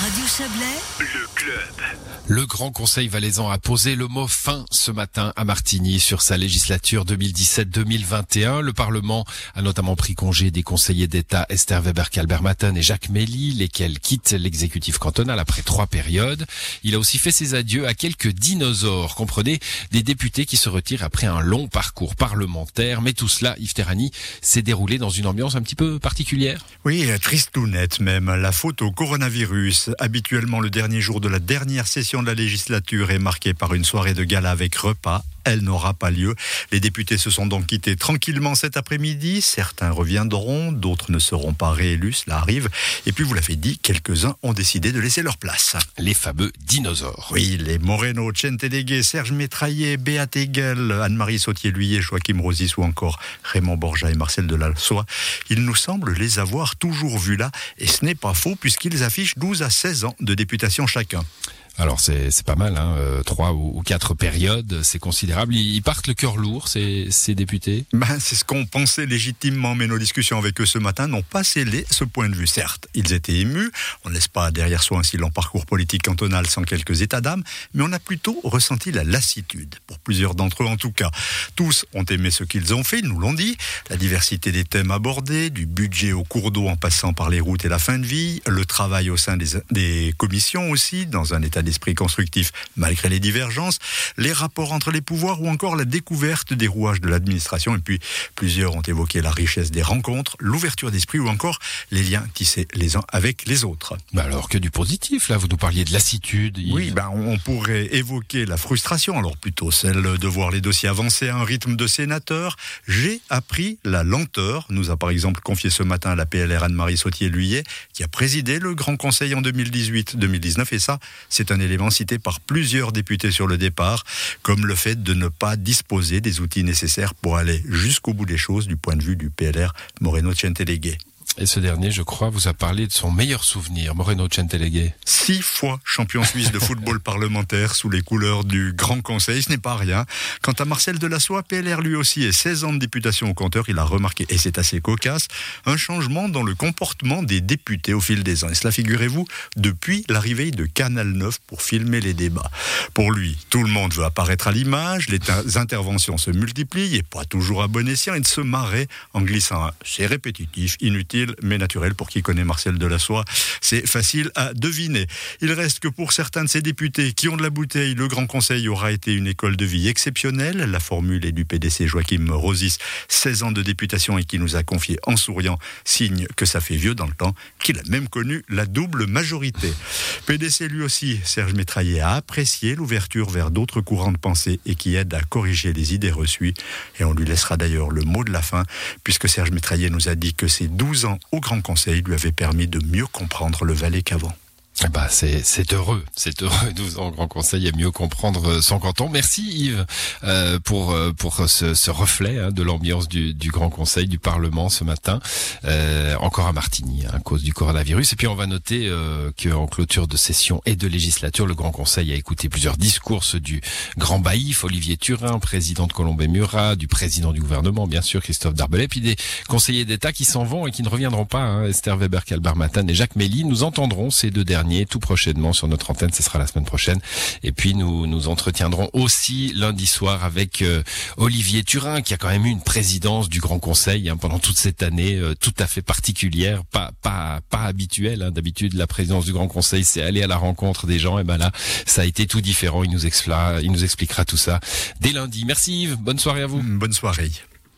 Radio Chablais, le club. Le Grand Conseil valaisan a posé le mot fin ce matin à Martigny sur sa législature 2017-2021. Le Parlement a notamment pris congé des conseillers d'État Esther Weber Kalbermatten et Jacques Méli, lesquels quittent l'exécutif cantonal après trois périodes. Il a aussi fait ses adieux à quelques dinosaures, comprenez, des députés qui se retirent après un long parcours parlementaire. Mais tout cela, Yves Terrani, s'est déroulé dans une ambiance un petit peu particulière. Oui, triste ou nette même. La faute au coronavirus. Habituellement, le dernier jour de la dernière session de la législature est marqué par une soirée de gala avec repas elle n'aura pas lieu. Les députés se sont donc quittés tranquillement cet après-midi. Certains reviendront, d'autres ne seront pas réélus, cela arrive. Et puis, vous l'avez dit, quelques-uns ont décidé de laisser leur place. Les fameux dinosaures. Oui, les Moreno, Chentelegue, Serge Métraillé, Béat Hegel, Anne-Marie Sautier-Luyet, Joachim Rosis ou encore Raymond Borja et Marcel Delalsoie. Il nous semble les avoir toujours vus là. Et ce n'est pas faux puisqu'ils affichent 12 à 16 ans de députation chacun. Alors c'est pas mal, hein, euh, trois ou, quatre périodes, c'est considérable. Ils, partent le cœur lourd, ces, ces députés. Ben, c'est ce qu'on pensait légitimement, mais nos discussions avec eux ce matin n'ont pas scellé ce point de vue. Certes, ils étaient émus, on ne laisse pas derrière soi un long parcours politique cantonal sans quelques états d'âme, mais on a plutôt ressenti la lassitude, pour plusieurs d'entre eux en tout cas. Tous ont aimé ce qu'ils ont fait, nous l'ont dit, la diversité des thèmes abordés, du budget au cours d'eau en passant par les routes et la fin de vie, le travail au sein des, des commissions aussi, dans un état esprit constructif malgré les divergences, les rapports entre les pouvoirs ou encore la découverte des rouages de l'administration. Et puis plusieurs ont évoqué la richesse des rencontres, l'ouverture d'esprit ou encore les liens tissés les uns avec les autres. Bah alors que du positif, là, vous nous parliez de lassitude. Oui, ben on pourrait évoquer la frustration, alors plutôt celle de voir les dossiers avancer à un rythme de sénateur. J'ai appris la lenteur, nous a par exemple confié ce matin la PLR Anne-Marie Sautier-Luyet, qui a présidé le Grand Conseil en 2018-2019, et ça, c'est un élément cité par plusieurs députés sur le départ, comme le fait de ne pas disposer des outils nécessaires pour aller jusqu'au bout des choses du point de vue du PLR Moreno Cienteleghe. Et ce dernier, je crois, vous a parlé de son meilleur souvenir, Moreno Centelegue. Six fois champion suisse de football parlementaire sous les couleurs du Grand Conseil, ce n'est pas rien. Quant à Marcel Delassoie, PLR lui aussi et 16 ans de députation au compteur, il a remarqué, et c'est assez cocasse, un changement dans le comportement des députés au fil des ans. Et cela, figurez-vous, depuis l'arrivée de Canal 9 pour filmer les débats. Pour lui, tout le monde veut apparaître à l'image, les interventions se multiplient, et pas toujours à bon escient, il se marrait en glissant. C'est répétitif, inutile mais naturel pour qui connaît Marcel Delassoie. C'est facile à deviner. Il reste que pour certains de ces députés qui ont de la bouteille, le Grand Conseil aura été une école de vie exceptionnelle. La formule est du PDC Joachim Rosis, 16 ans de députation et qui nous a confié en souriant, signe que ça fait vieux dans le temps, qu'il a même connu la double majorité. PDC lui aussi, Serge Métraillé a apprécié l'ouverture vers d'autres courants de pensée et qui aide à corriger les idées reçues. Et on lui laissera d'ailleurs le mot de la fin, puisque Serge Métraillé nous a dit que ces 12 ans au Grand Conseil lui avait permis de mieux comprendre le Valais qu'avant. Bah c'est heureux, c'est heureux 12 ans Grand Conseil à mieux comprendre son canton. Merci Yves euh, pour euh, pour ce, ce reflet hein, de l'ambiance du, du, Grand Conseil du Parlement ce matin, euh, encore à Martigny hein, à cause du coronavirus. Et puis on va noter euh, que en clôture de session et de législature, le Grand Conseil a écouté plusieurs discours du grand baïf Olivier Turin, président de Colombé Murat, du président du gouvernement bien sûr Christophe Darbelet, puis des conseillers d'État qui s'en vont et qui ne reviendront pas. Hein, Esther Weber Kalbarmatan et Jacques Méli. Nous entendrons ces deux derniers tout prochainement sur notre antenne. Ce sera la semaine prochaine. Et puis nous nous entretiendrons aussi lundi soir avec euh, Olivier Turin, qui a quand même eu une présidence du Grand Conseil hein, pendant toute cette année euh, tout à fait particulière, pas pas pas habituelle. Hein. D'habitude, la présidence du Grand Conseil, c'est aller à la rencontre des gens. Et ben là, ça a été tout différent. Il nous expliquera, il nous expliquera tout ça dès lundi. Merci Yves. Bonne soirée à vous. Bonne soirée.